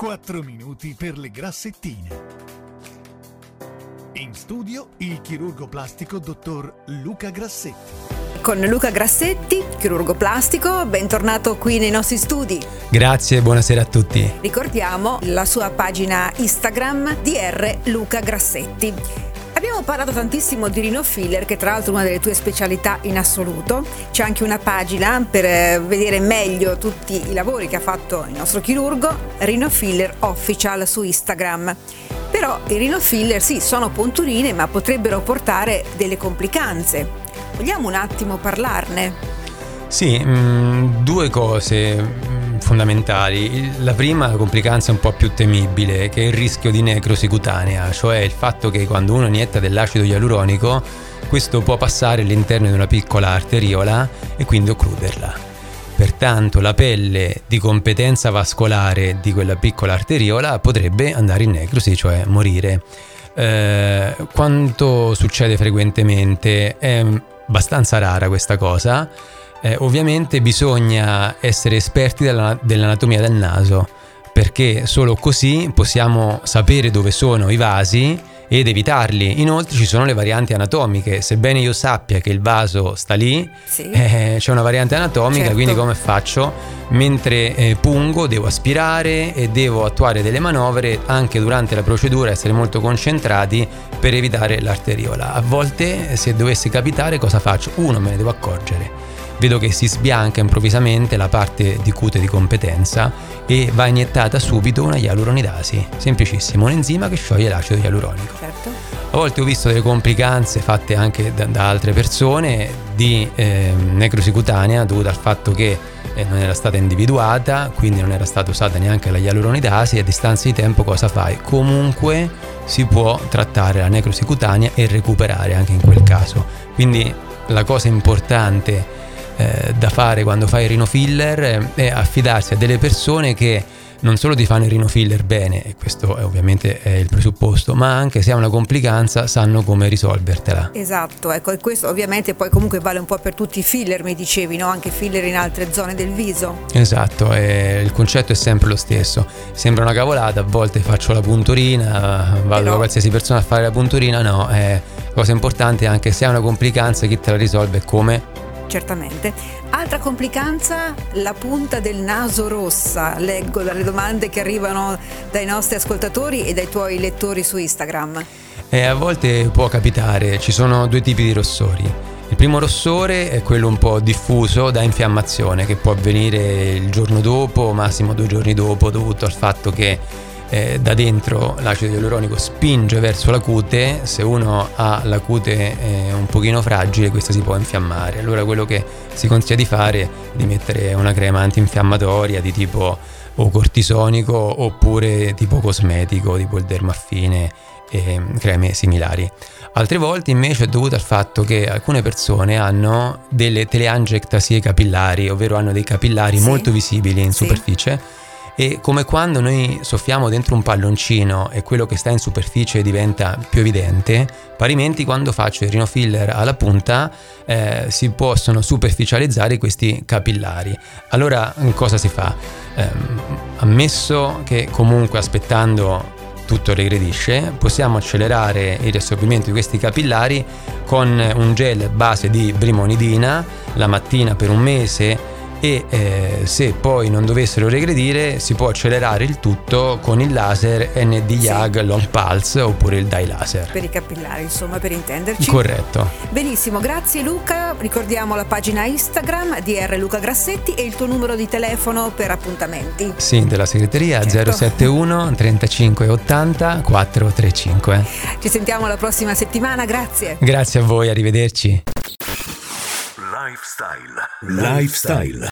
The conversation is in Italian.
4 minuti per le grassettine. In studio il chirurgo plastico dottor Luca Grassetti. Con Luca Grassetti, chirurgo plastico, bentornato qui nei nostri studi. Grazie, buonasera a tutti. Ricordiamo la sua pagina Instagram DR Luca Grassetti. Abbiamo parlato tantissimo di Rino Filler, che tra l'altro è una delle tue specialità in assoluto. C'è anche una pagina per eh, vedere meglio tutti i lavori che ha fatto il nostro chirurgo, Rino Filler Official su Instagram. Però i Rino Filler sì, sono punturine, ma potrebbero portare delle complicanze. Vogliamo un attimo parlarne? Sì, mh, mm, due cose fondamentali. La prima, la complicanza un po' più temibile, che è il rischio di necrosi cutanea, cioè il fatto che quando uno inietta dell'acido ialuronico, questo può passare all'interno di una piccola arteriola e quindi occluderla. Pertanto la pelle di competenza vascolare di quella piccola arteriola potrebbe andare in necrosi, cioè morire. Eh, quanto succede frequentemente? È abbastanza rara questa cosa eh, ovviamente bisogna essere esperti della, dell'anatomia del naso, perché solo così possiamo sapere dove sono i vasi ed evitarli. Inoltre ci sono le varianti anatomiche, sebbene io sappia che il vaso sta lì, sì. eh, c'è una variante anatomica, certo. quindi come faccio? Mentre eh, pungo devo aspirare e devo attuare delle manovre anche durante la procedura, essere molto concentrati per evitare l'arteriola. A volte se dovesse capitare cosa faccio? Uno me ne devo accorgere vedo che si sbianca improvvisamente la parte di cute di competenza e va iniettata subito una ialuronidasi, semplicissimo, un enzima che scioglie l'acido ialuronico. Certo. A volte ho visto delle complicanze fatte anche da, da altre persone di eh, necrosi cutanea dovuta al fatto che eh, non era stata individuata, quindi non era stata usata neanche la ialuronidasi e a distanza di tempo cosa fai? Comunque si può trattare la necrosi cutanea e recuperare anche in quel caso. Quindi la cosa importante eh, da fare quando fai il rino filler eh, è affidarsi a delle persone che non solo ti fanno il rino filler bene, e questo è ovviamente è il presupposto, ma anche se ha una complicanza sanno come risolvertela. Esatto, ecco, e questo ovviamente poi comunque vale un po' per tutti i filler, mi dicevi, no? Anche filler in altre zone del viso. Esatto, il concetto è sempre lo stesso. Sembra una cavolata, a volte faccio la punturina, vado Però... da qualsiasi persona a fare la punturina, no, è cosa importante anche se ha una complicanza chi te la risolve come certamente. Altra complicanza, la punta del naso rossa. Leggo dalle domande che arrivano dai nostri ascoltatori e dai tuoi lettori su Instagram. Eh, a volte può capitare, ci sono due tipi di rossori. Il primo rossore è quello un po' diffuso da infiammazione che può avvenire il giorno dopo, massimo due giorni dopo, dovuto al fatto che eh, da dentro l'acido ialuronico spinge verso la cute, se uno ha la cute eh, un pochino fragile questa si può infiammare, allora quello che si consiglia di fare è di mettere una crema antinfiammatoria di tipo o cortisonico oppure tipo cosmetico, tipo il dermaffine e creme similari. Altre volte invece è dovuto al fatto che alcune persone hanno delle teleangiectasie capillari, ovvero hanno dei capillari sì. molto visibili in sì. superficie e come quando noi soffiamo dentro un palloncino e quello che sta in superficie diventa più evidente, parimenti quando faccio il rinofiller alla punta eh, si possono superficializzare questi capillari. Allora cosa si fa? Eh, ammesso che comunque aspettando tutto regredisce, possiamo accelerare il riassorbimento di questi capillari con un gel base di brimonidina la mattina per un mese e eh, se poi non dovessero regredire si può accelerare il tutto con il laser ND-YAG sì. Long Pulse oppure il dye laser. Per i capillari, insomma, per intenderci. Corretto. Benissimo, grazie Luca. Ricordiamo la pagina Instagram di R Luca Grassetti e il tuo numero di telefono per appuntamenti. Sì, della segreteria certo. 071 35 80 435. Ci sentiamo la prossima settimana, grazie. Grazie a voi, arrivederci. Lifestyle. Lifestyle.